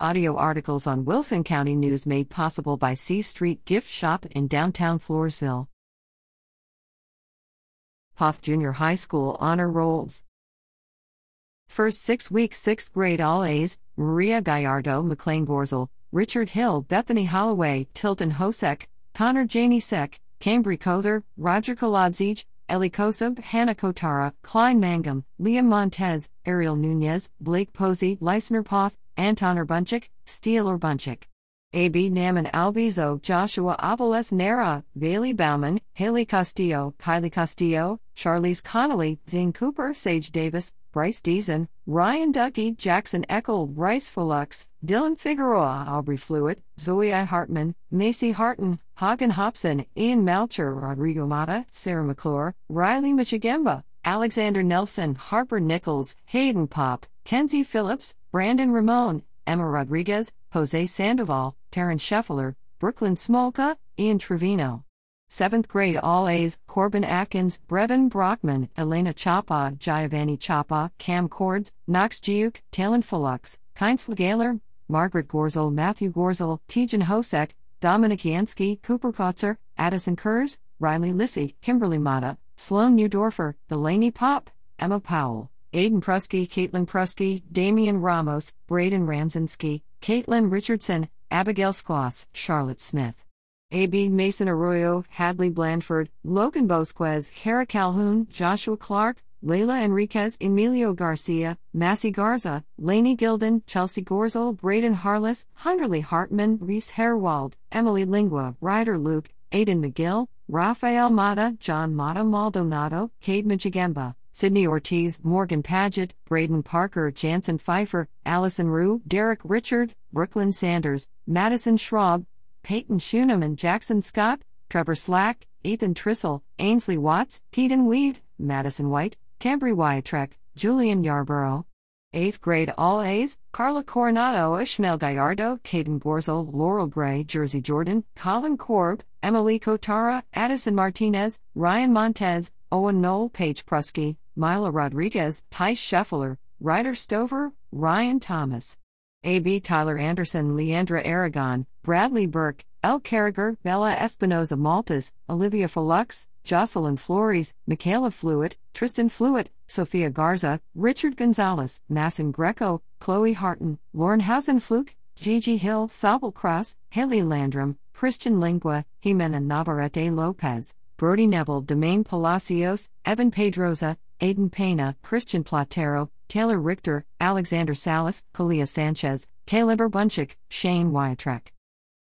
Audio articles on Wilson County News made possible by C Street Gift Shop in downtown Floresville. Poth Junior High School Honor Rolls. First six weeks, sixth grade All A's Maria Gallardo, Maclaine Gorzell, Richard Hill, Bethany Holloway, Tildyn Hosek, Connor Janysek, Cambry Koether, Roger Kolodziej, Elly Kosub, Hannah Kotara, Cline Mangum, Liam Montez, Ariel Nunez, Blake Posey, Leissner Poth, Anton Urbanczyk, Steel Urbanczyk. AB Namine Alvizo, Joshua Avales Nera, Baileigh Baumann, Hailey Castillo, Kylie Castillo, Charlize Connally, Zane Cooper, Saige Davis, Bryce Deason, Ryan Dugi, Jackson Eckel, Bryce Felux, Dylan Figueroa, Aubrey Fluitt, Zoe I. Hartman, Maci Harton, Hagen Hopson, Ian Malcher, Rodrigo Mata, Sarah McClure, Ryleigh Moczygemba, Alexander Nelson, Harper Nichols, Hayden Pape, Kenzi Phillips, Brandon Ramon, Emma Rodriguez, Jose Sandoval, Taryn Scheffler, Brooklyn Smolka, Ian Trevino. 7th grade All A's Corbin Atkins, Brevin Brockman, Elena Chapa, Giovanni Chapa, Cam Cords, Knox Giuk, Talon Felux, Keinzl Gaylor, Margaret Gorzell, Matthew Gorzell, Tijan Hosek, Dominic Yansky, Cooper Kotzer, Addison Kurz, Riley Lissy, Kimberly Mata, Sloan Newdorfer, Delaney Pape, Emma Powell. Aiden Prusky, Caitlin Prusky, Damian Ramos, Braden Ramzinski, Caitlin Richardson, Abigail Skloss, Charlotte Smith. AB Mason Arroyo, Hadley Blandford, Logan Bosquez, Kara Calhoun, Joshua Clark, Layla Enriquez, Emilio Garcia, Massey Garza, Laney Gilden, Chelsea Gorzell, Braden Harless, Hunterly Hartman, Reese Herwald, Emily Lingua, Ryder Luke, Aidan McGill, Rafael Mata, John Mata Maldonado, Cade Moczygemba. Sydney Ortiz, Morgan Paget, Braden Parker, Jansen Pfeiffer, Allison Rue, Derek Richard, Brooklyn Sanders, Madison Schraub, Peyton Schuneman, Jackson Scott, Trevor Slack, Ethan Trissel, Ainsley Watts, Keaton Weed, Madison White, Cambry Wyatrek, Julian Yarborough. 8th grade All A's, Carla Coronado, Ishmael Gallardo, Caden Gorzell, Laurel Gray, Jersey Jordan, Colin Korb, Emily Kotara, Addison Martinez, Ryan Montez, Owen Knoll, Paige Prusky, Mila Rodriguez, Tice Scheffler, Ryder Stover, Ryan Thomas. A.B. Tyler Anderson, Leandra Aragon, Bradley Burke, El Carriger, Bella Espinoza Maltas, Olivia Felux, Jocelyn Flores, Michaela Fluitt, Tristan Fluitt, Sophia Garza, Richard Gonzalez, Masson Greco, Chloe Harton, Lauren Hausen Gigi Hill, Sabal Cross, Haley Landrum, Christian Lingua, Jimena Navarrete Lopez, Brody Neville, Domain Palacios, Evan Pedroza, Aiden Pena, Christian Platero, Taylor Richter, Alexander Salas, Kalia Sanchez, Caleb Bunchik, Shane Wyatrek.